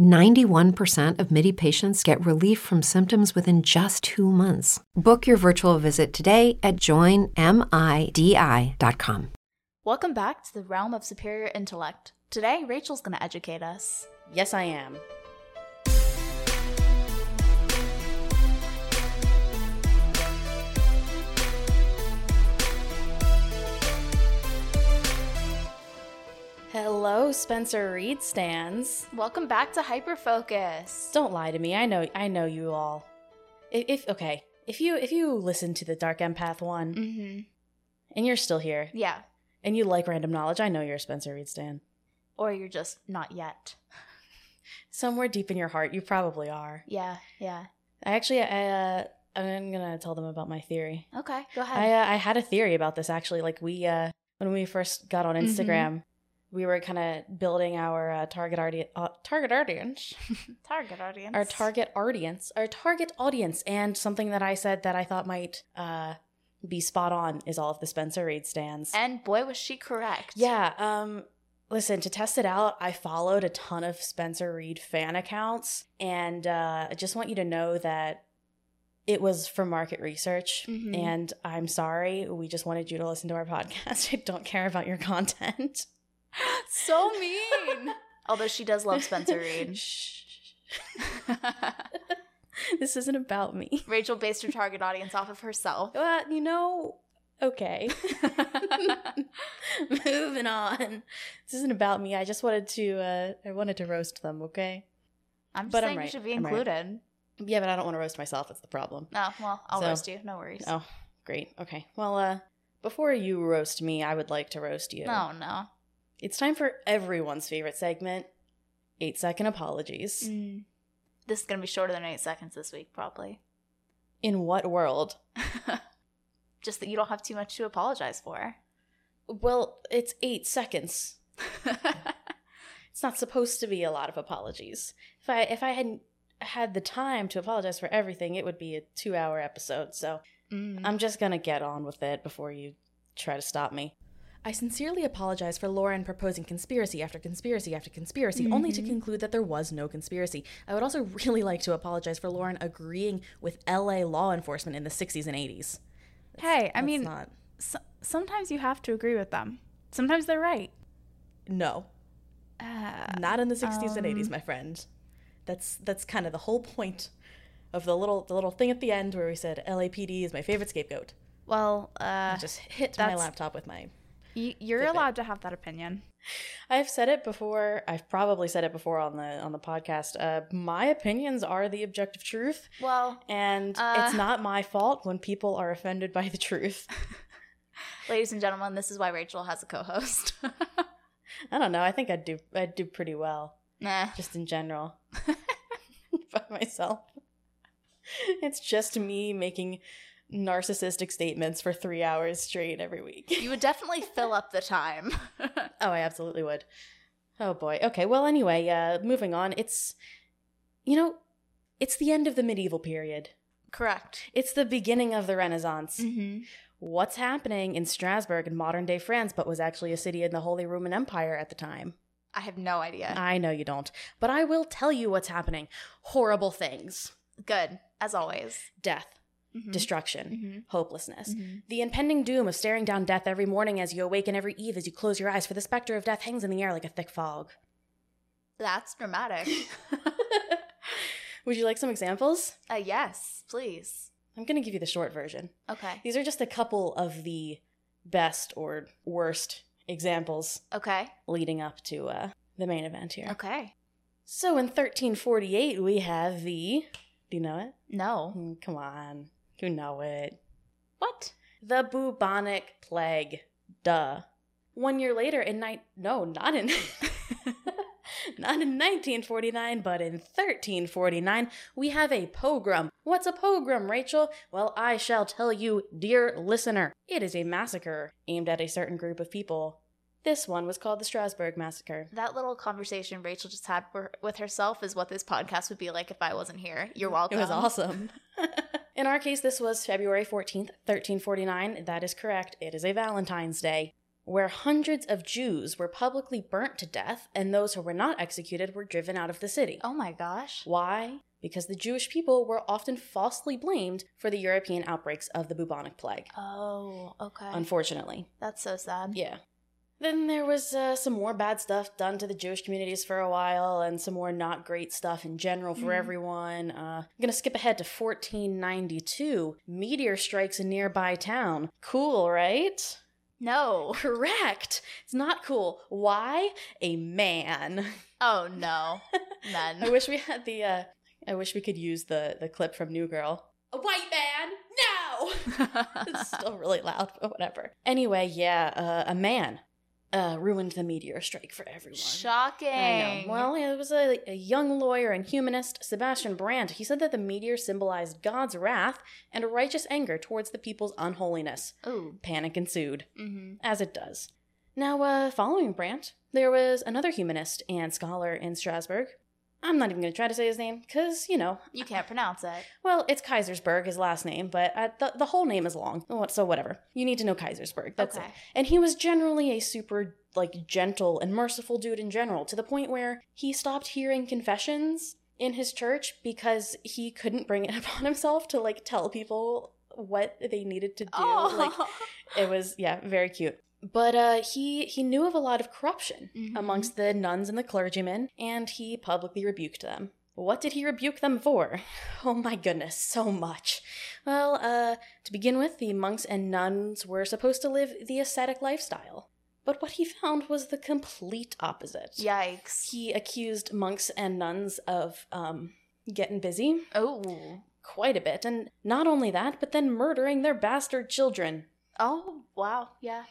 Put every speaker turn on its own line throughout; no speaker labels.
91% of MIDI patients get relief from symptoms within just two months. Book your virtual visit today at joinmidi.com.
Welcome back to the realm of superior intellect. Today, Rachel's going to educate us.
Yes, I am. Hello, Spencer Reid stands.
Welcome back to Hyperfocus.
Don't lie to me. I know. I know you all. If, if okay, if you if you listen to the Dark Empath one,
Mm-hmm.
and you're still here,
Yeah.
and you like random knowledge, I know you're a Spencer Reid stan.
Or you're just not yet.
Somewhere deep in your heart, you probably are.
Yeah, yeah.
I actually, I, uh, I'm gonna tell them about my theory.
Okay, go
I
ahead.
uh, I had a theory about this actually. Like we uh when we first got on Instagram, we were kind of building our uh, target audience, uh, target audience,
target audience.
our target audience, our target audience, and something that I said that I thought might uh be spot on is all of the Spencer Reid stands.
And boy, was she correct.
yeah, um listen, to test it out, I followed a ton of Spencer Reid fan accounts and uh I just want you to know that it was for market research
Mhm.
and I'm sorry, we just wanted you to listen to our podcast. I don't care about your content.
So mean. Although she does love Spencer Reid.
Shh. this isn't about me.
Rachel based her target audience off of herself.
Well, you know, okay. Moving on. This isn't about me. I just wanted to uh I wanted to roast them, okay?
I'm just
But I'm
saying you should be
I'm right.
included.
Yeah, but I don't want to roast myself, that's the problem.
Oh, well, I'll
So-
roast you. No worries.
Oh, great. Okay. Well, uh before you roast me, I would like to roast you.
No, no.
It's time for everyone's favorite segment, 8 second apologies.
Mm. This is going to be shorter than eight seconds this week, probably.
In what world?
Just that you don't have too much to apologize for.
Well, it's 8 seconds. It's not supposed to be a lot of apologies. If I if I hadn't had the time to apologize for everything, it would be a 2-hour episode. So,
Mm.
I'm just going to get on with it before you try to stop me. I sincerely apologize for Lauren proposing conspiracy after conspiracy after conspiracy, only to conclude that there was no conspiracy. I would also really like to apologize for Lauren agreeing with LA law enforcement in the 60s and 80s.
Hey, I mean,
not.
so- sometimes you have to agree with them. Sometimes they're right.
No,
Uh,
not in the 60s and 80s,
um,
my friend. That's that's kind of the whole point of the little the little thing at the end where we said LAPD is my favorite scapegoat.
well, uh,
I just hit my laptop with my
you're allowed to have that opinion.
I've said it before. I've probably said it before on the on the podcast. Uh, my opinions are the objective truth,
well,
and
Uh.
it's not my fault when people are offended by the truth.
ladies and gentlemen, this is why Rachel has a co host.
I don't know. I think I'd do I'd do pretty well,
nah.
just in general, by myself. It's just me making narcissistic statements for three hours straight every week.
You would definitely fill up the time.
Oh, I absolutely would. Oh boy. Okay. Well, anyway, uh, moving on. It's, you know, it's the end of the medieval period.
Correct.
It's the beginning of the Renaissance.
Mm-hmm.
what's happening in Strasbourg in modern day France, but was actually a city in the Holy Roman Empire at the time?
I have no idea.
I know you don't, but I will tell you what's happening. Horrible things.
Good, as always.
Death,
Mhm.
destruction,
Mhm.
hopelessness.
Mhm.
The impending doom of staring down death every morning as you awaken every eve as you close your eyes, for the specter of death hangs in the air like a thick fog.
That's dramatic.
Would you like some examples?
uh, yes, please.
I'm going to give you the short version.
Okay.
These are just a couple of the best or worst examples
Okay.
leading up to uh, the main event here.
Okay.
So in 1348, we have the. Do you know it?
No.
Mm, Come on. You know it.
What?
The bubonic plague. Duh. One year later, in night. No, not in. not in 1949, but in 1349, we have a pogrom. What's a pogrom, Rachel? Well, I shall tell you, dear listener. It is a massacre aimed at a certain group of people. This one was called the Strasbourg Massacre.
That little conversation Rachel just had for- with herself is what this podcast would be like if I wasn't here. You're welcome.
It was awesome. In our case, this was February 14th, 1349. That is correct. It is a Valentine's Day, where hundreds of Jews were publicly burnt to death and those who were not executed were driven out of the city.
Oh my gosh.
Why? Because the Jewish people were often falsely blamed for the European outbreaks of the bubonic plague.
Oh, okay.
Unfortunately.
That's so sad.
Yeah. Then there was uh, some more bad stuff done to the Jewish communities for a while, and some more not great stuff in general for
Mhm.
everyone. Uh, I'm gonna skip ahead to 1492. Meteor strikes a nearby town. Cool, right?
No.
Correct. It's not cool. Why? A man.
Oh no. None.
I wish we had the. Uh, I wish we could use the the clip from New Girl. A white man? No. it's still really loud, but whatever. Anyway, yeah, uh, a man uh, ruined the meteor strike for everyone.
Shocking.
I know. Well, it was a, a young lawyer and humanist, Sebastian Brant. He said that the meteor symbolized God's wrath and a righteous anger towards the people's unholiness.
Ooh.
Panic ensued,
Mm-hmm.
as it does. Now, uh, following Brant, there was another humanist and scholar in Strasbourg. I'm not even going to try to say his name, because, you know,
You can't pronounce it.
well, it's Kaisersberg, his last name, but uh, the, the whole name is long. So whatever. You need to know Kaisersberg. That's
Okay.
it. And he was generally a super like gentle and merciful dude in general, to the point where he stopped hearing confessions in his church because he couldn't bring it upon himself to like tell people what they needed to do.
Oh.
Like it was yeah, very cute. But uh, he he knew of a lot of corruption
Mhm.
amongst the nuns and the clergymen, and he publicly rebuked them. What did he rebuke them for? Oh my goodness, so much. Well, uh, to begin with, the monks and nuns were supposed to live the ascetic lifestyle. But what he found was the complete opposite.
Yikes.
He accused monks and nuns of um, getting busy
Oh.
quite a bit, and not only that, but then murdering their bastard children.
Oh, wow. Yeah.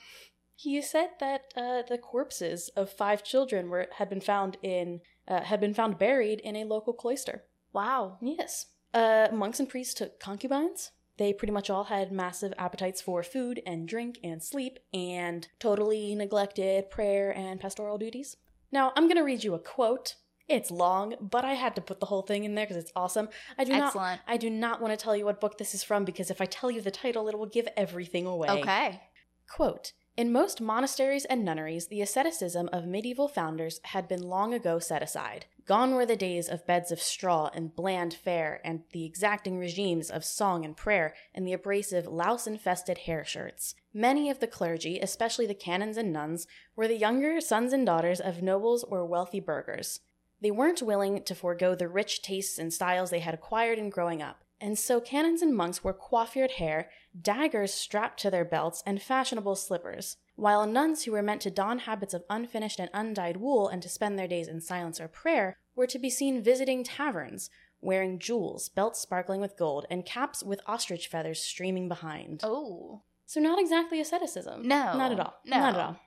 He said that uh, the corpses of five children were had been found in uh, had been found buried in a local cloister.
Wow.
Yes, uh, monks and priests took concubines. They pretty much all had massive appetites for food and drink and sleep, and totally neglected prayer and pastoral duties. Now, I'm gonna read you a quote. It's long, but I had to put the whole thing in there because it's awesome. I do not.
Excellent.
I do not want to tell you what book this is from because if I tell you the title, it will give everything away.
Okay.
Quote In most monasteries and nunneries, the asceticism of medieval founders had been long ago set aside. Gone were the days of beds of straw and bland fare, and the exacting regimes of song and prayer, and the abrasive, louse infested hair shirts. Many of the clergy, especially the canons and nuns, were the younger sons and daughters of nobles or wealthy burghers. They weren't willing to forego the rich tastes and styles they had acquired in growing up, and so canons and monks wore coiffured hair, daggers strapped to their belts, and fashionable slippers, while nuns who were meant to don habits of unfinished and undyed wool and to spend their days in silence or prayer were to be seen visiting taverns, wearing jewels, belts sparkling with gold, and caps with ostrich feathers streaming behind.
Oh.
So not exactly asceticism.
No.
Not at all.
No.
Not at all.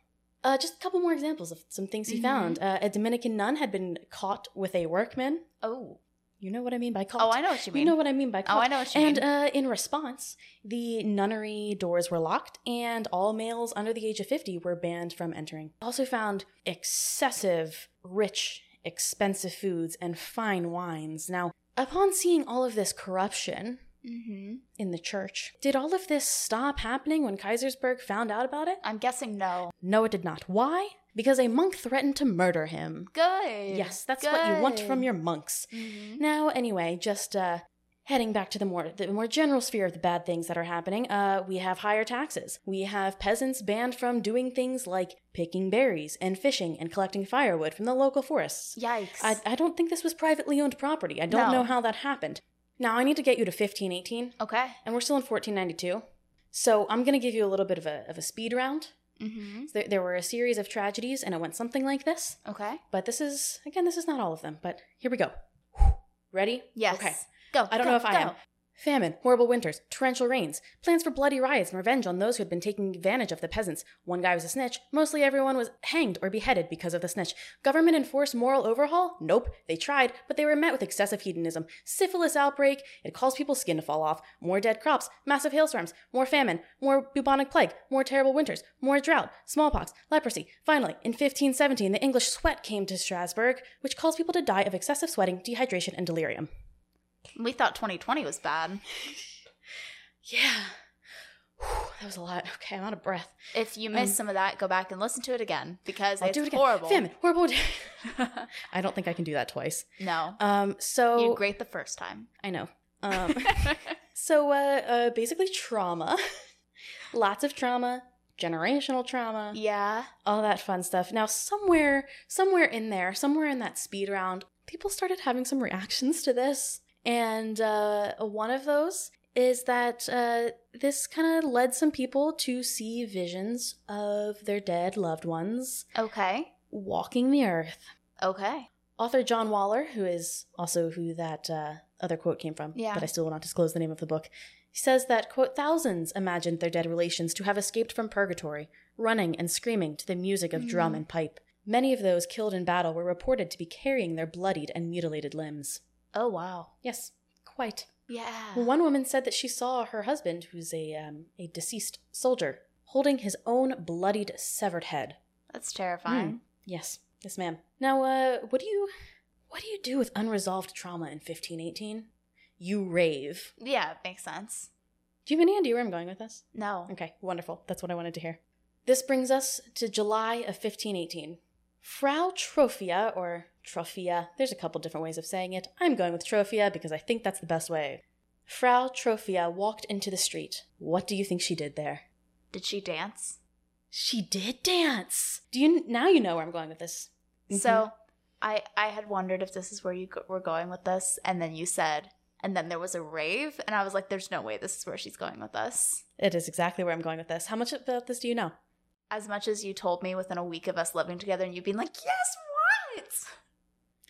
Uh, just a couple more examples of some things he
Mhm.
found. Uh, a Dominican nun had been caught with a workman.
Oh.
You know what I mean by caught?
Oh, I know what you mean.
You know what I mean by
cult.
Oh.
I know what you
and
mean.
uh, in response, the nunnery doors were locked, and all males under the age of 50 were banned from entering. Also found excessive, rich, expensive foods and fine wines. Now, upon seeing all of this corruption,
Mm-hmm.
in the church. Did all of this stop happening when Kaisersberg found out about it?
I'm guessing no.
No, it did not. Why? Because a monk threatened to murder him.
Good.
Yes, that's what you want from your monks.
Mhm.
Now, anyway, just uh, heading back to the more the more general sphere of the bad things that are happening. Uh, we have higher taxes. We have peasants banned from doing things like picking berries and fishing and collecting firewood from the local forests.
Yikes.
I, I don't think this was privately owned property. I don't
No.
know how that happened. Now I need to get you to fifteen eighteen,
okay.
and we're still in fourteen ninety two. So I'm gonna give you a little bit of a of a speed round.
Mm-hmm.
There, there were a series of tragedies, and it went something like this.
Okay.
But this is again, this is not all of them. But here we go. Ready?
Yes.
Okay.
Go.
I don't
go,
know if I
go.
am. Famine, horrible winters, torrential rains, plans for bloody riots and revenge on those who had been taking advantage of the peasants. One guy was a snitch. Mostly everyone was hanged or beheaded because of the snitch. Government enforced moral overhaul? Nope. They tried, but they were met with excessive hedonism. Syphilis outbreak, it caused people's skin to fall off. More dead crops, massive hailstorms, more famine, more bubonic plague, more terrible winters, more drought, smallpox, leprosy. Finally, in 1517, the English sweat came to Strasbourg, which caused people to die of excessive sweating, dehydration, and delirium.
We thought 2020 was bad.
Yeah. Whew, that was a lot. Okay, I'm out of breath.
If you missed
Um,
some of that, go back and listen to it again because
I'll
it's
do it again.
horrible.
Famine, horrible. I don't think I can do that twice.
no.
Um, so
you great the first time.
I know. Um, so uh, uh, basically trauma, lots of trauma, generational trauma,
yeah.
all that fun stuff. Now somewhere, somewhere in there, somewhere in that speed round, people started having some reactions to this, and uh, one of those is that uh, this kind of led some people to see visions of their dead loved ones
Okay.
walking the earth.
Okay.
Author John Waller, who is also who that uh, other quote came from,
Yeah.
but I still will not disclose the name of the book, he says that, quote, thousands imagined their dead relations to have escaped from purgatory, running and screaming to the music of drum
Mm.
and pipe. Many of those killed in battle were reported to be carrying their bloodied and mutilated limbs.
Oh wow.
Yes, quite.
Yeah.
One woman said that she saw her husband, who's a, um, a deceased soldier, holding his own bloodied, severed head.
That's terrifying.
Yes, yes, ma'am. Now, uh, what do you, what do you do with unresolved trauma in fifteen eighteen? You rave.
Yeah, makes sense.
Do you have any idea where I'm going with this?
No.
Okay, wonderful. That's what I wanted to hear. This brings us to July of fifteen eighteen. Frau Troffea, or Troffea, there's a couple different ways of saying it. I'm going with Troffea because I think that's the best way. Frau Troffea walked into the street. What do you think she did there?
Did she dance?
She did dance. Do you now you know where I'm going with this?
So, mm-hmm. I I had wondered if this is where you go- were going with this, and then you said, and then there was a rave, and I was like, "There's no way this is where she's going with this."
It is exactly where I'm going with this. How much about this do you know?
As much as you told me within a week of us living together, and you being like, "Yes, what?"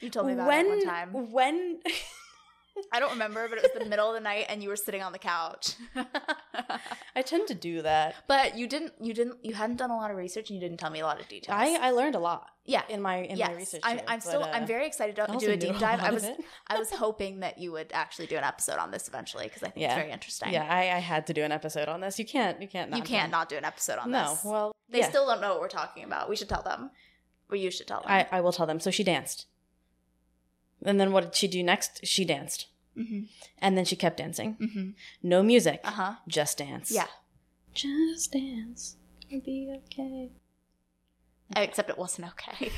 You told me about
when
it one time.
when
I don't remember, but it was the middle of the night, and you were sitting on the couch.
I tend to do that.
but you didn't. You didn't. You hadn't done a lot of research, and you didn't tell me a lot of details.
I I learned a lot
yeah.
in my in
yes.
my research.
I'm
but,
still.
uh,
I'm very excited to do a deep dive.
lot
I was. I was hoping that you would actually do an episode on this eventually because I think
Yeah.
it's very interesting.
Yeah, I, I had to do an episode on this. You can't you can't not
you can't not do an episode on
no.
this.
Well,
they
yeah.
still don't know what we're talking about. We should tell them, or you should tell them.
I I will tell them. So she danced, and then what did she do next? She danced,
mm-hmm.
and then she kept dancing.
Mm-hmm.
No music,
Uh huh.
just dance.
Yeah.
just dance. It'll be okay.
Except it wasn't okay.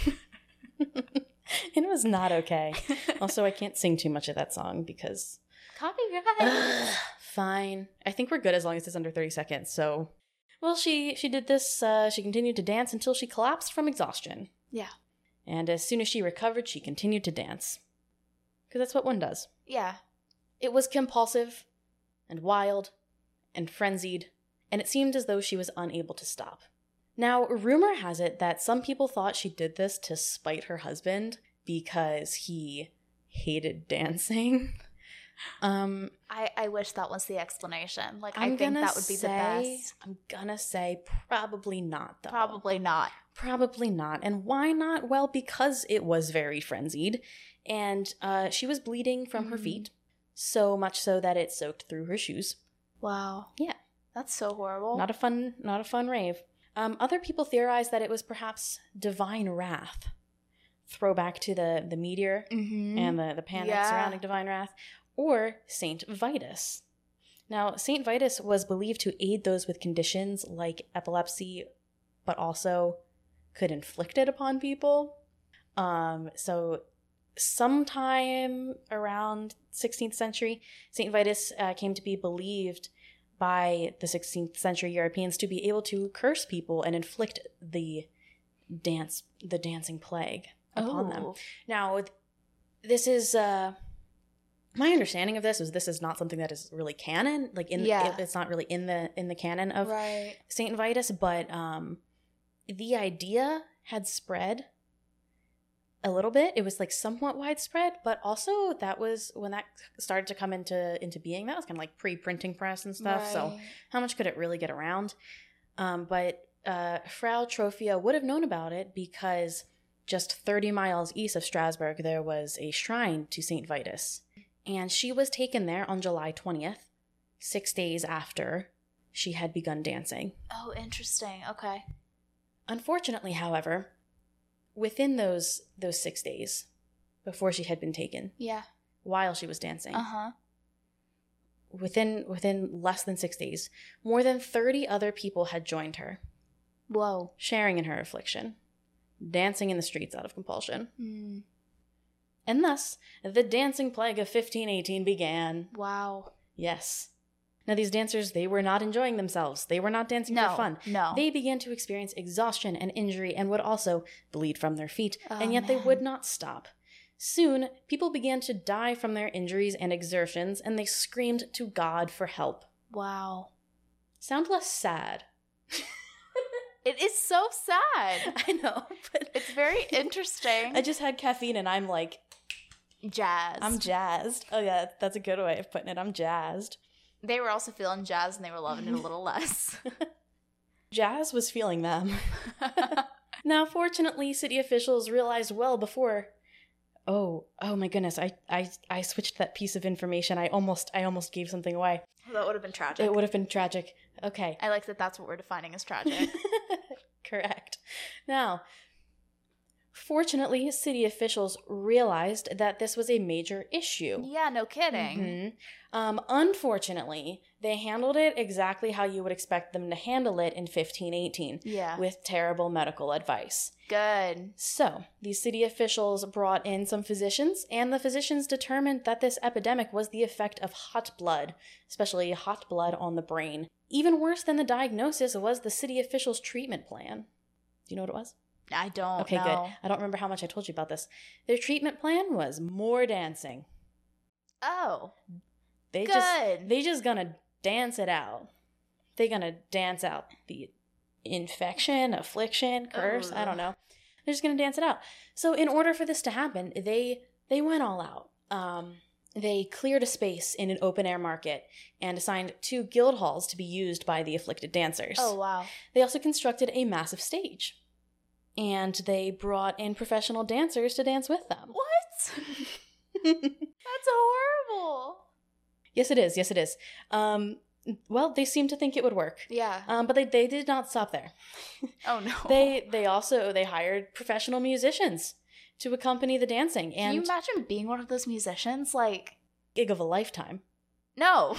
it was not okay. also, I can't sing too much of that song because
Copyright.
Fine. I think we're good as long as it's under 30 seconds. So, well, she she did this. Uh, she continued to dance until she collapsed from exhaustion.
yeah.
And as soon as she recovered, she continued to dance. Because that's what one does.
Yeah.
It was compulsive, and wild, and frenzied, and it seemed as though she was unable to stop. Now, rumor has it that some people thought she did this to spite her husband because he hated dancing. Um,
I, I wish that was the explanation. Like,
I'm
I think that would be
say,
the best.
I'm gonna say probably not, though.
Probably not.
Probably not. And why not? Well, because it was very frenzied, and uh, she was bleeding from her
Mhm.
feet, so much so that it soaked through her shoes.
Wow.
Yeah.
That's so horrible.
Not a fun, not a fun rave. Um, other people theorize that it was perhaps divine wrath. Throwback to the the meteor
mm-hmm.
and the the panic
Yeah.
surrounding divine wrath, or Saint Vitus. Now, St. Vitus was believed to aid those with conditions like epilepsy, but also could inflict it upon people. Um, so, sometime around 16th century, St. Vitus uh, came to be believed by the 16th century Europeans to be able to curse people and inflict the dance, the dancing plague upon them.
Oh.
Now, this is uh, my understanding of this is this is not something that is really canon. Like in,
Yeah.
it- it's not really in the in the canon of
Right.
Saint Vitus, but um, the idea had spread a little bit. It was like somewhat widespread, but also that was when that started to come into into being. That was kind of like pre printing press and stuff. So how much could it really get around? Um, but uh, Frau Troffea would have known about it because just 30 miles east of Strasbourg, there was a shrine to St. Vitus. And she was taken there on July 20th, six days after she had begun dancing.
Oh, interesting. Okay.
Unfortunately, however, within those those six days before she had been taken,
Yeah.
while she was dancing,
Uh huh.
within within less than six days, more than 30 other people had joined her.
Whoa.
sharing in her affliction, dancing in the streets out of compulsion.
Mm.
And thus, the dancing plague of 1518 began.
Wow.
Yes. Now, these dancers, they were not enjoying themselves. They were not dancing
No.
for fun.
No.
They began to experience exhaustion and injury and would also bleed from their feet,
Oh,
and yet they would not stop. Soon, people began to die from their injuries and exertions, and they screamed to God for help.
wow.
Sound less sad.
It is so sad.
I know, but
It's very interesting.
I just had caffeine and I'm like,
jazz.
I'm jazzed. Oh yeah, that's a good way of putting it. I'm jazzed.
They were also feeling jazz and they were loving it a little less.
Jazz was feeling them. now, fortunately, city officials realized well before. Oh, oh my goodness! I, I, I switched that piece of information. I almost, I almost gave something away.
that would have been tragic.
It would have been tragic. Okay,
I like that that's what we're defining as tragic.
correct. Now, fortunately, city officials realized that this was a major issue.
yeah, no kidding.
Mhm. Um, unfortunately, they handled it exactly how you would expect them to handle it in 1518
Yeah.
with terrible medical advice.
Good.
So, these city officials brought in some physicians, and the physicians determined that this epidemic was the effect of hot blood, especially hot blood on the brain. Even worse than the diagnosis was the city officials' treatment plan. Do you know what it was?
I don't
Okay,
know.
good. I don't remember how much I told you about this. Their treatment plan was more dancing.
Oh,
They
Good.
just they just gonna dance it out. They gonna dance out the infection, affliction, curse. I don't know. They're just gonna dance it out. So in order for this to happen, they they went all out. Um, they cleared a space in an open air market and assigned two guild halls to be used by the afflicted dancers.
oh wow.
They also constructed a massive stage. And they brought in professional dancers to dance with them.
What? That's horrible.
Yes, it is. Yes, it is. Um, well, they seem to think it would work.
Yeah.
Um, but they, they did not stop there.
oh no.
They they also they hired professional musicians to accompany the dancing And
Can you imagine being one of those musicians? Like,
gig of a lifetime.
no.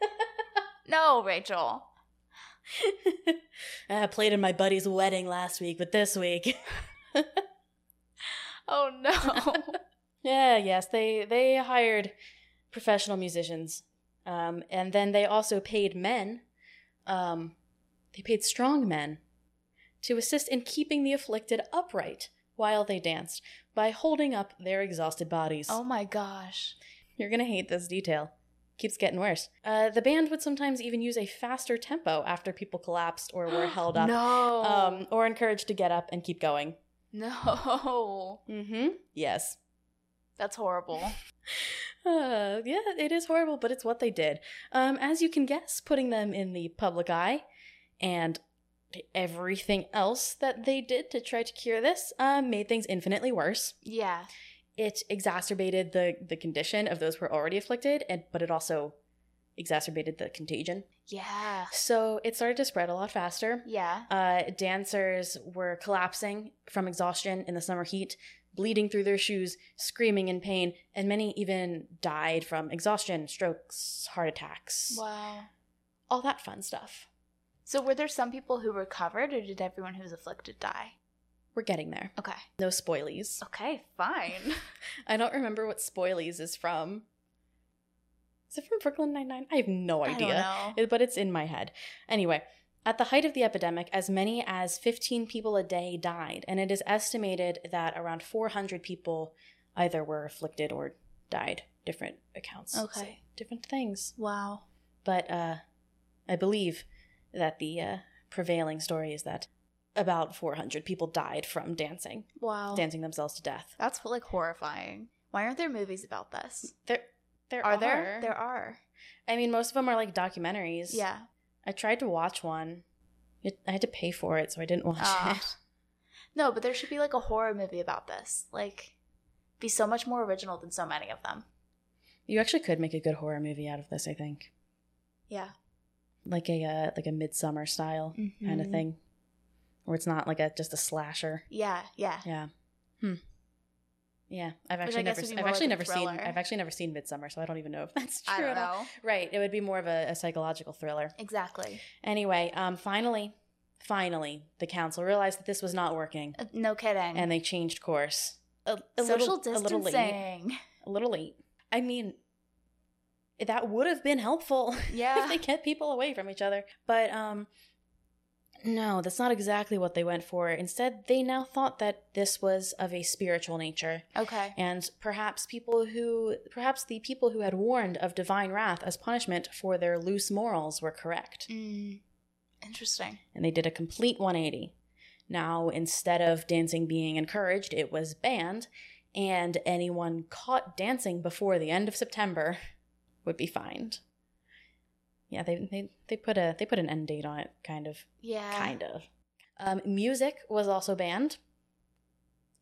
no, Rachel.
I played in my buddy's wedding last week, but this week,
Oh no.
yeah, yes, they they hired professional musicians, um, and then they also paid men. Um, they paid strong men to assist in keeping the afflicted upright while they danced by holding up their exhausted bodies.
oh my gosh.
You're gonna hate this detail. Keeps getting worse. Uh, the band would sometimes even use a faster tempo after people collapsed or were held up,
No.
um, or encouraged to get up and keep going.
no.
Mm-hmm. Yes.
That's horrible.
Uh, yeah, it is horrible, but it's what they did. Um, as you can guess, putting them in the public eye and everything else that they did to try to cure this uh, made things infinitely worse.
Yeah.
It exacerbated the the condition of those who were already afflicted, and but it also exacerbated the contagion.
Yeah.
So it started to spread a lot faster.
Yeah.
Uh, dancers were collapsing from exhaustion in the summer heat. bleeding through their shoes, screaming in pain, and many even died from exhaustion, strokes, heart attacks,
Wow.
all that fun stuff.
So were there some people who recovered, or did everyone who was afflicted die?
We're getting there.
Okay.
No spoilies.
Okay, fine.
I don't remember what spoilies is from. Is it from Brooklyn Nine-Nine? I have no
I don't
idea.
know.
It- but it's in my head. Anyway, at the height of the epidemic, as many as 15 people a day died, and it is estimated that around 400 people either were afflicted or died. Different accounts
Okay.
say different things.
wow.
But uh, I believe that the uh, prevailing story is that about 400 people died from dancing,
Wow.
dancing themselves to death.
That's like horrifying. Why aren't there movies about this?
There, there
Are there? There are.
I mean, most of them are like documentaries.
Yeah.
I tried to watch one. I had to pay for it, so I didn't watch
Ah.
it.
No, but there should be like a horror movie about this. Like, be so much more original than so many of them.
You actually could make a good horror movie out of this, I think,
Yeah.
like a uh, like a Midsommar style kind of thing, where it's not like a just a slasher.
Yeah. Yeah.
Yeah. Hmm. Yeah, I've actually never. I've actually
like
never seen. I've actually never seen Midsommar, so I don't even know if that's true.
I don't
at all.
know.
Right, it would be more of a, a psychological thriller.
Exactly.
Anyway, um, finally, finally, the council realized that this was not working,
Uh, no kidding.
and they changed course. A, a
social
little, a little late.
distancing.
A little late. I mean, that would have been helpful
Yeah.
if they kept people away from each other. But um, no, that's not exactly what they went for. Instead, they now thought that this was of a spiritual nature.
Okay.
And perhaps people who, perhaps the people who had warned of divine wrath as punishment for their loose morals were correct.
Mm. Interesting.
and they did a complete 180. Now, instead of dancing being encouraged, it was banned, and anyone caught dancing before the end of September would be fined. Yeah, they they, they put a they put an end date on it, kind of,
Yeah.
kind of. Um, music was also banned,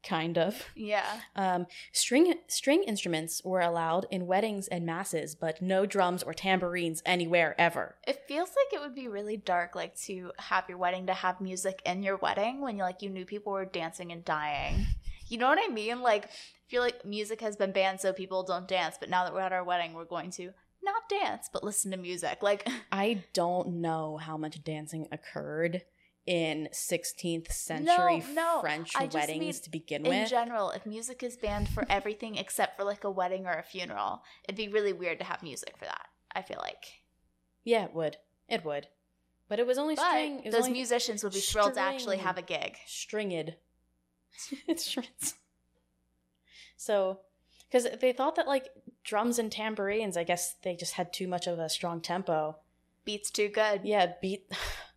kind of.
Yeah.
Um, string string instruments were allowed in weddings and masses, but no drums or tambourines anywhere ever.
It feels like it would be really dark, like to have your wedding, to have music in your wedding when you like you knew people were dancing and dying. You know what I mean? Like, I feel like music has been banned so people don't dance, but now that we're at our wedding, we're going to not dance but listen to music. Like,
I don't know how much dancing occurred in 16th century
no,
French
I
weddings
mean
to begin
in
with.
In general, if music is banned for everything except for like a wedding or a funeral, it'd be really weird to have music for that. I feel like.
yeah, it would. It would. But it was only
But
string. Was
those
only
musicians would be thrilled to actually have a gig.
stringed instruments. So, because they thought that like drums and tambourines, I guess they just had too much of a strong tempo.
Beats too good.
Yeah, beat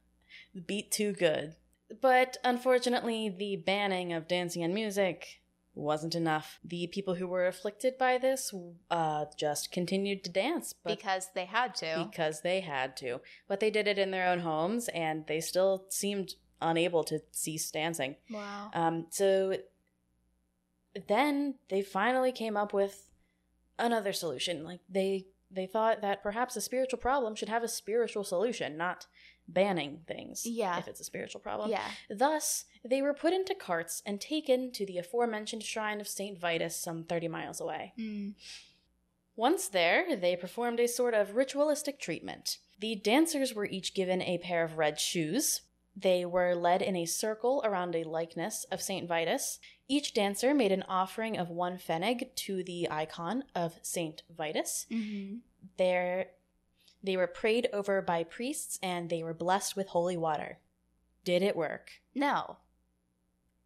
beat too good. But unfortunately, the banning of dancing and music wasn't enough. The people who were afflicted by this uh, just continued to dance, but
because they had to.
because they had to. But they did it in their own homes, and they still seemed unable to cease dancing.
wow.
Um, so then they finally came up with another solution. Like they they thought that perhaps a spiritual problem should have a spiritual solution, not banning things.
Yeah.
if it's a spiritual problem.
yeah.
Thus, they were put into carts and taken to the aforementioned shrine of Saint Vitus, some thirty miles away.
Mm.
Once there, they performed a sort of ritualistic treatment. The dancers were each given a pair of red shoes. They were led in a circle around a likeness of St. Vitus. Each dancer made an offering of one pfennig to the icon of St. Vitus.
hmm
There, they were prayed over by priests and they were blessed with holy water. Did it work?
No.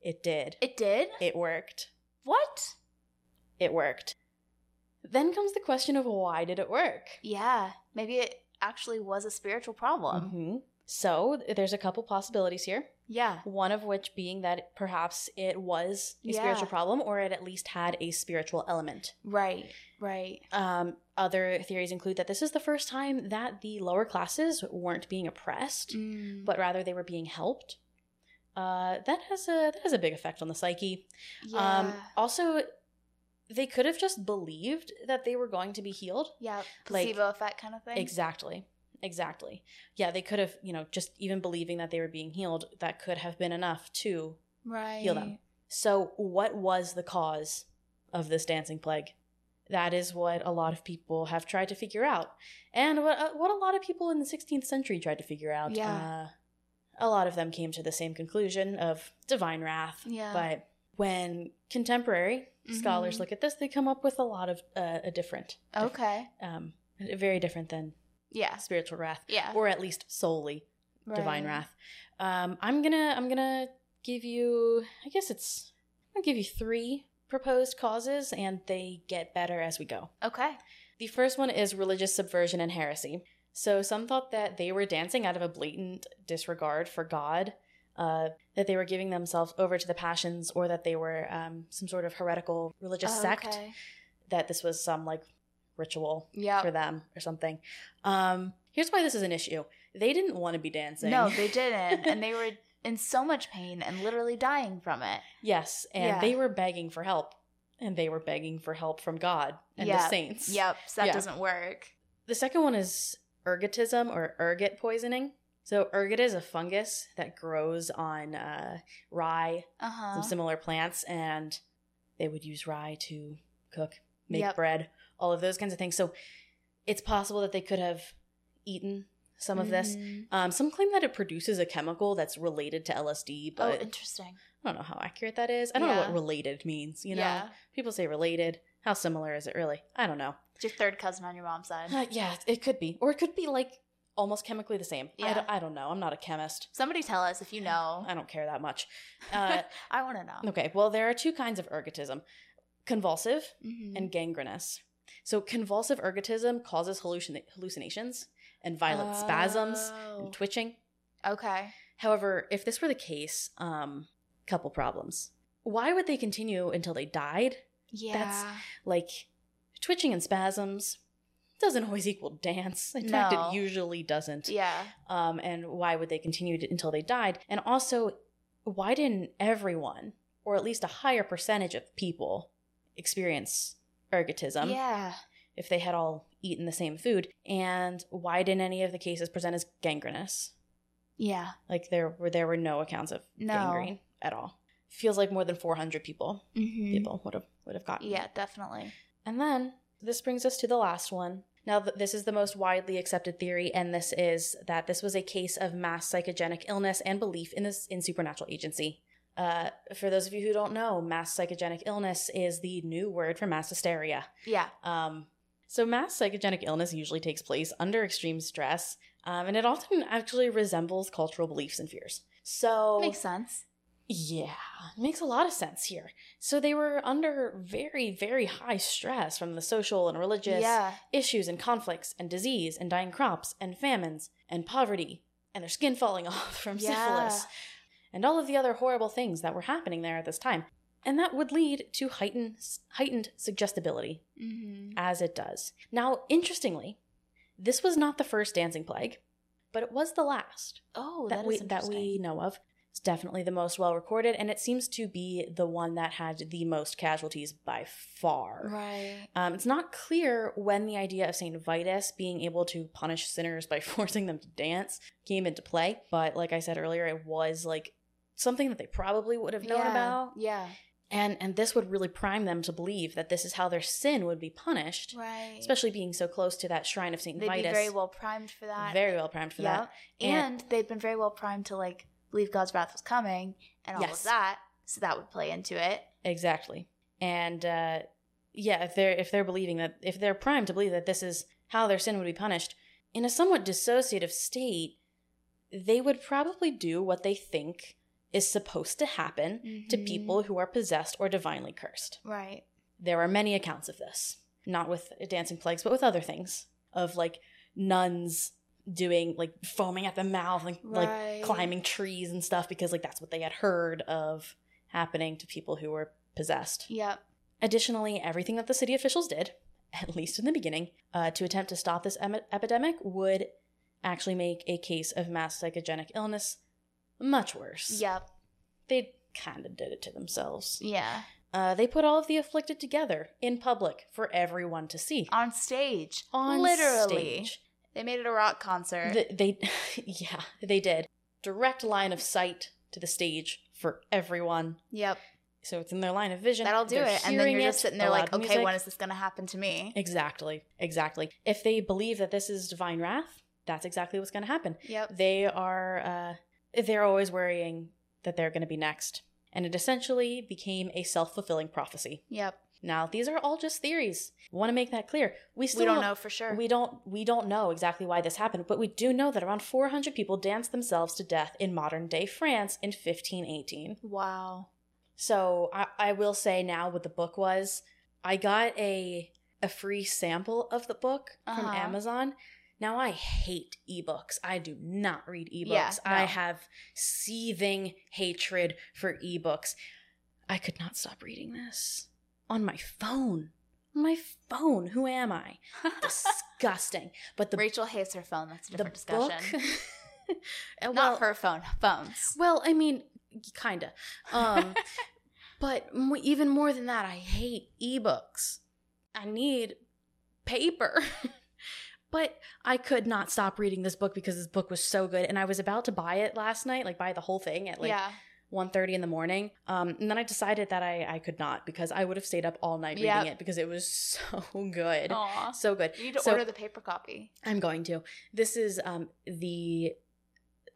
It did.
It did?
It worked.
What?
It worked. Then comes the question of why did it work?
Yeah. Maybe it actually was a spiritual problem.
Mhm. So there's a couple possibilities here.
Yeah.
One of which being that perhaps it was a
Yeah.
spiritual problem, or it at least had a spiritual element.
Right. Right.
Um, other theories include that this is the first time that the lower classes weren't being oppressed,
Mm.
but rather they were being helped. Uh, that has a that has a big effect on the psyche.
yeah.
Um, also, they could have just believed that they were going to be healed.
yeah.
like-
Placebo effect kind of thing.
Exactly. Exactly. Yeah, they could have, you know, just even believing that they were being healed, that could have been enough to
Right.
heal them. So, what was the cause of this dancing plague? That is what a lot of people have tried to figure out, and what uh, what a lot of people in the 16th century tried to figure out.
Yeah.
Uh, a lot of them came to the same conclusion of divine wrath.
Yeah.
But when contemporary scholars
Mhm.
look at this, they come up with a lot of uh, a different, diff-
Okay.
um, very different than
Yeah.
spiritual wrath,
Yeah.
or at least solely divine wrath. Um, I'm gonna I'm gonna give you I guess it's I'm gonna give you three proposed causes, and they get better as we go.
Okay.
The first one is religious subversion and heresy. So some thought that they were dancing out of a blatant disregard for God, uh, that they were giving themselves over to the passions, or that they were um, some sort of heretical religious sect.
Okay.
That this was some like ritual
Yep.
for them or something. Um, here's why this is an issue. They didn't want to be dancing.
No, they didn't, and they were in so much pain and literally dying from it.
yes, and
Yeah.
they were begging for help, and they were begging for help from God and the saints.
Yep. So that
Yeah.
doesn't work.
The second one is ergotism or ergot poisoning. So ergot is a fungus that grows on uh, rye,
Uh huh.
some similar plants, and they would use rye to cook, make
Yep.
bread, all of those kinds of things. So it's possible that they could have eaten some of this.
Mhm.
Um, some claim that it produces a chemical that's related to LSD,
Oh,
but
interesting.
I don't know how accurate that is. I don't know what related means. You know,
Yeah.
people say related. How similar is it really? I don't know.
It's your third cousin on your mom's side.
Uh, yeah, it could be, or it could be like almost chemically the same. I,
Yeah.
don't, I don't know. I'm not a chemist.
Somebody tell us if you know.
I don't care that much. Uh,
I want to know.
okay, well, there are two kinds of ergotism convulsive
Mhm.
and gangrenous. So, convulsive ergotism causes hallucin- hallucinations and violent spasms
Oh.
and twitching.
Okay.
However, if this were the case, um, couple problems. Why would they continue until they died?
Yeah.
That's like, twitching and spasms doesn't always equal dance. In fact, it usually doesn't.
yeah.
um, and why would they continue to, until they died? And also, why didn't everyone, or at least a higher percentage of people, experience ergotism
yeah.
if they had all eaten the same food? And why didn't any of the cases present as gangrenous?
Yeah.
Like there were there were no accounts of
No.
gangrene at all. Feels like more than four hundred people
Mm-hmm.
people would have would have gotten.
Yeah, definitely.
And then this brings us to the last one. Now, th- this is the most widely accepted theory, and this is that this was a case of mass psychogenic illness and belief in this in supernatural agency. Uh, for those of you who don't know, mass psychogenic illness is the new word for mass hysteria.
Yeah.
Um, so, mass psychogenic illness usually takes place under extreme stress, um, and it often actually resembles cultural beliefs and fears. So,
Makes sense.
yeah, it makes a lot of sense here. So they were under very, very high stress from the social and religious
Yeah.
issues and conflicts and disease and dying crops and famines and poverty and their skin falling off from
Yeah.
syphilis and all of the other horrible things that were happening there at this time. And that would lead to heightened, heightened suggestibility,
Mm-hmm.
as it does. Now, interestingly, this was not the first dancing plague, but it was the last
Oh,
that
that
we that we know of. It's definitely the most well recorded, and it seems to be the one that had the most casualties by far.
Right.
Um, it's not clear when the idea of Saint Vitus being able to punish sinners by forcing them to dance came into play, but like I said earlier, it was like something that they probably would have known
yeah.
about,
Yeah.
and and this would really prime them to believe that this is how their sin would be punished,
Right.
especially being so close to that shrine of Saint
they'd
Vitus.
be very well primed for that.
very well primed for
yeah.
that.
And, they'd been very well primed to like believe God's wrath was coming and all
Yes.
of that. So that would play into it.
Exactly. And uh, yeah, if they're if they're believing that if they're primed to believe that this is how their sin would be punished in a somewhat dissociative state, they would probably do what they think is supposed to happen to
Mhm.
people who are possessed or divinely cursed.
Right.
There are many accounts of this, not with dancing plagues, but with other things of like nuns doing like foaming at the mouth and like climbing trees and stuff because like that's what they had heard of happening to people who were possessed.
Yep.
Additionally, everything that the city officials did, at least in the beginning, uh, to attempt to stop this em- epidemic would actually make a case of mass psychogenic illness much worse.
Yep.
They kind of did it to themselves.
Yeah.
Uh, they put all of the afflicted together in public for everyone to see.
On stage.
On
Literally.
stage.
They made it a rock concert.
Th- they, yeah, they did. Direct line of sight to the stage for everyone.
yep.
So it's in their line of vision.
That'll do
They're
it. And then you're just sitting there like, okay,
music.
when is this going to happen to me?
Exactly. Exactly. If they believe that this is divine wrath, that's exactly what's going to happen.
Yep.
They are uh they're always worrying that they're going to be next. And it essentially became a self-fulfilling prophecy.
Yep.
Now, these are all just theories. want to make that clear. We still
We don't know for sure.
We don't we don't know exactly why this happened, but we do know that around 400 people danced themselves to death in modern-day France in 1518.
wow.
So I, I will say now what the book was. I got a a free sample of the book from
Uh-huh.
Amazon. Now I hate ebooks. I do not read ebooks.
Yeah,
I have seething hatred for ebooks. I could not stop reading this on my phone. On my phone. Who am I? Disgusting. But the
Rachel hates her phone. That's a
the
different discussion.
book. Uh,
Not her phone. Phones.
well, I mean, kinda. Um, but m- even more than that, I hate ebooks. I need paper. But I could not stop reading this book because this book was so good, and I was about to buy it last night, like buy the whole thing at like
yeah.
1.30 in the morning. Um, and then I decided that I I could not because I would have stayed up all night
Yep.
reading it because it was so good,
Aw.
so good.
You need to
So-
order the paper copy.
I'm going to. This is um, the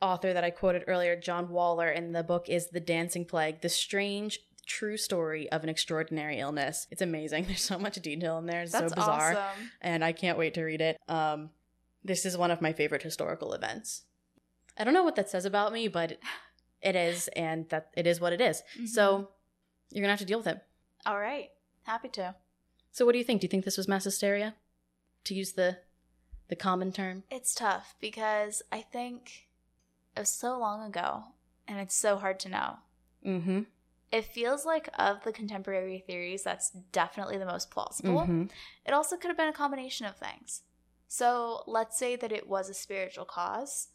author that I quoted earlier, John Waller, and the book is The Dancing Plague, the strange true story of an extraordinary illness. It's amazing. There's so much detail in there. It's
That's
so bizarre.
awesome.
And I can't wait to read it. Um, this is one of my favorite historical events. I don't know what that says about me, but it is, and that it is what it is.
Mm-hmm.
So you're gonna have to deal with it.
All right. Happy to.
So what do you think? Do you think this was mass hysteria? To use the the common term?
It's tough because I think it was so long ago and it's so hard to know.
Mm-hmm.
It feels like of the contemporary theories, that's definitely the most plausible.
Mhm.
It also could have been a combination of things. So let's say that it was a spiritual cause.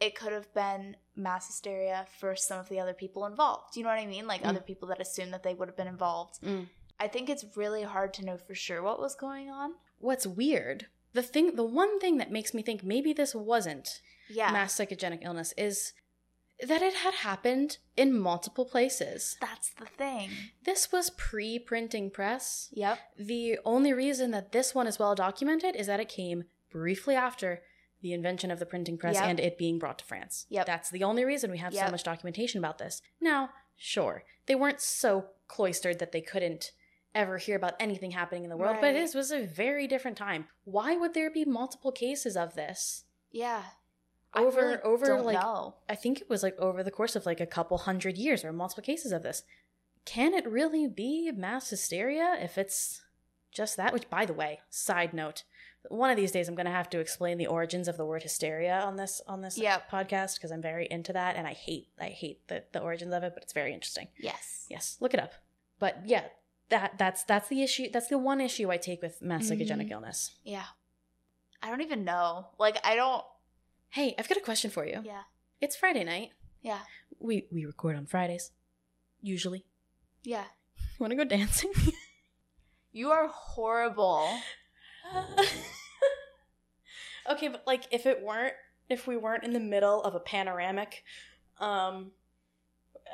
It could have been mass hysteria for some of the other people involved. You know what I mean? Like
Mm.
other people that assume that they would have been involved.
Mm.
I think it's really hard to know for sure what was going on.
what's weird the thing the one thing that makes me think maybe this wasn't
Yeah.
mass psychogenic illness is that it had happened in multiple places
that's the thing.
this was pre-printing press
Yep.
the only reason that this one is well documented is that it came briefly after the invention of the printing press
Yep.
and it being brought to France.
Yep.
That's the only reason we have so much documentation about this. Now, sure, they weren't so cloistered that they couldn't ever hear about anything happening in the world, but this was a very different time. Why would there be multiple cases of this?
Yeah.
Over
really
over like
know.
I think it was like over the course of like a couple hundred years or multiple cases of this. Can it really be mass hysteria if it's just that? Which by the way, side note, one of these days I'm gonna have to explain the origins of the word hysteria on this on this
Yep.
podcast because I'm very into that and I hate I hate the, the origins of it, but it's very interesting.
Yes.
Yes, look it up. But yeah, that that's that's the issue that's the one issue I take with mass psychogenic mm-hmm. illness.
Yeah. I don't even know. Like I don't
Hey, I've got a question for you.
Yeah.
It's Friday night.
Yeah.
We we record on Fridays. Usually.
Yeah.
Want to go dancing?
You are horrible.
okay, but like if it weren't if we weren't in the middle of a panoramic, um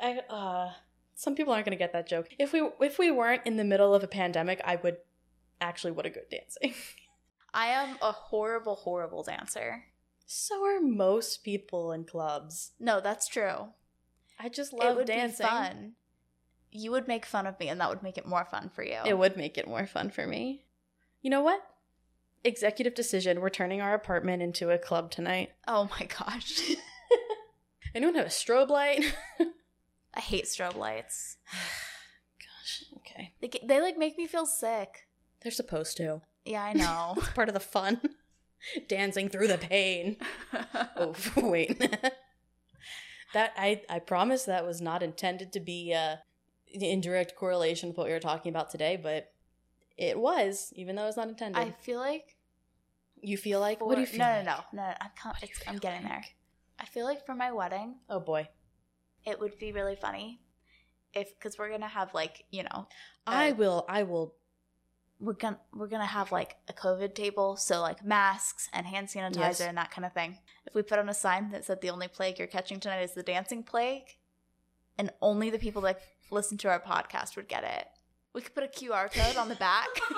I uh some people aren't gonna get that joke. If we if we weren't in the middle of a pandemic, I would actually want to go dancing.
I am a horrible, horrible dancer.
So are most people in clubs.
No, that's true.
I just love it
would
dancing.
be fun. You would make fun of me, and that would make it more fun for you.
It would make it more fun for me. You know what? Executive decision. We're turning our apartment into a club tonight.
Oh my gosh.
Anyone have a strobe light?
I hate strobe lights.
Gosh, okay.
They, they like make me feel sick.
They're supposed to.
Yeah, I know.
It's part of the fun. Dancing through the pain. Oh, wait. that I I promise that was not intended to be uh in direct correlation with what we were talking about today, but it was, even though it's not intended.
I feel like
you feel like
for,
what do you feel?
no,
like?
no, no, no. I'm, com-
What do you
it's, I'm getting there. I feel like for my wedding,
Oh boy.
it would be really funny if because we're gonna have like you know
I
Uh,
will I will
we're gonna we're gonna have like a COVID table, so like masks and hand sanitizer
Yes.
and that kind of thing. If we put on a sign that said the only plague you're catching tonight is the dancing plague, and only the people that listen to our podcast would get it. We could put a QR code on the back.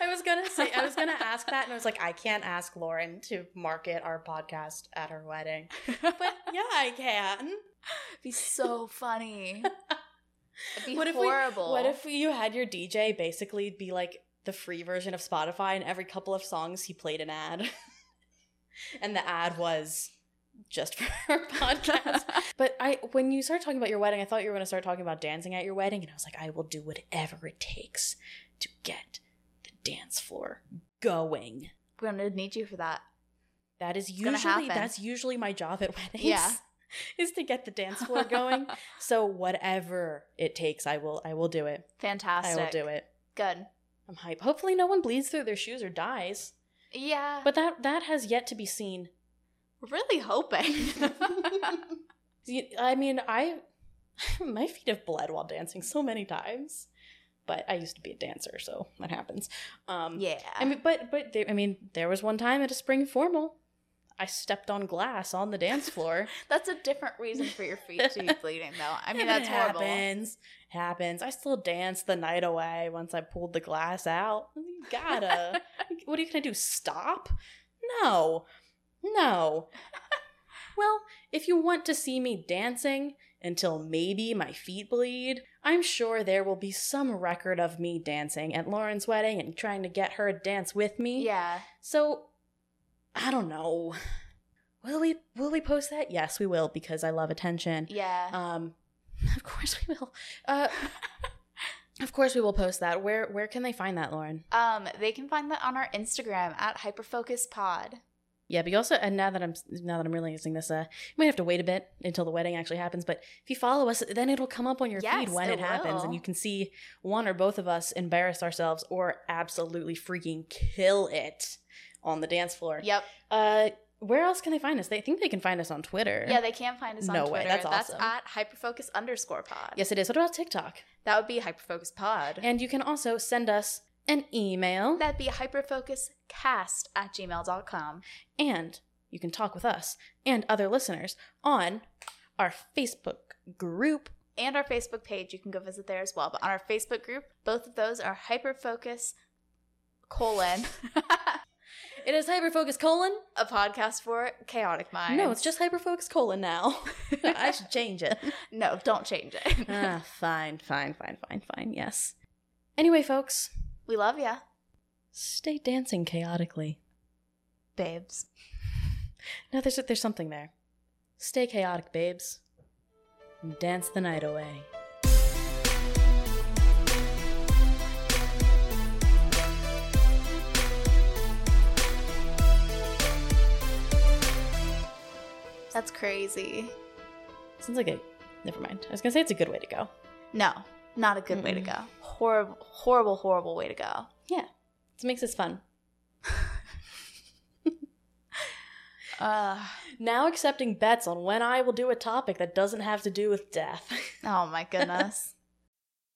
I was gonna say I was gonna ask that, and I was like, I can't ask Lauren to market our podcast at her wedding, but yeah, I can.
be so funny. It'd be
what
horrible.
If we, what if you had your DJ basically be like the free version of Spotify, and every couple of songs he played an ad, and the ad was just for our podcast. but I, when you started talking about your wedding, I thought you were going to start talking about dancing at your wedding, and I was like, I will do whatever it takes to get the dance floor going.
We're gonna need you for that.
That is usually that's usually my job at weddings.
Yeah.
Is to get the dance floor going. so whatever it takes, I will I will do it.
Fantastic.
I will do it.
Good.
I'm hype. Hopefully no one bleeds through their shoes or dies.
Yeah.
But that that has yet to be seen.
we're really hoping.
I mean, I my feet have bled while dancing so many times. But I used to be a dancer, so that happens. Um
yeah.
I mean, but but there, I mean, there was one time at a spring formal, I stepped on glass on the dance floor.
that's a different reason for your feet to be bleeding, though. I mean, that's
it
horrible.
Happens. Happens. I still danced the night away once I pulled the glass out. You gotta. what are you gonna do? Stop? No. No. well, if you want to see me dancing until maybe my feet bleed, I'm sure there will be some record of me dancing at Lauren's wedding and trying to get her to dance with me.
Yeah.
So I don't know. Will we will we post that? Yes, we will because I love attention.
Yeah.
Um of course we will. Uh Of course we will post that. Where where can they find that, Lauren?
Um, they can find that on our Instagram at hyperfocuspod.
Yeah, but you also and now that I'm now that I'm realizing this, uh you might have to wait a bit until the wedding actually happens, but if you follow us, then it'll come up on your
Yes,
feed when
it
it, happens and you can see one or both of us embarrass ourselves or absolutely freaking kill it on the dance floor.
Yep.
Uh where else can they find us? They think they can find us on Twitter.
Yeah, they can find us on
No way,
Twitter.
that's awesome.
at hyperfocus underscore pod.
Yes, it is. What about TikTok?
That would be hyperfocus pod.
And you can also send us an email
That'd be hyperfocuscast at gmail.com.
and you can talk with us and other listeners on our Facebook group.
And our Facebook page, you can go visit there as well. But on our Facebook group, both of those are hyperfocus colon
It is Hyperfocus colon.
a podcast for chaotic minds.
No, it's just Hyperfocus colon now. I should change it.
no, don't change it.
ah, fine, fine, fine, fine, fine. Yes. Anyway, folks,
we love ya,
stay dancing chaotically.
babes.
No, there's there's something there. Stay chaotic, babes. And dance the night away.
That's crazy.
Sounds like a. Never mind. I was gonna say it's a good way to go.
No, not a good way to go. Horrible, horrible, horrible way to go.
Yeah, it makes this fun.
Uh,
Now accepting bets on when I will do a topic that doesn't have to do with death.
oh my goodness.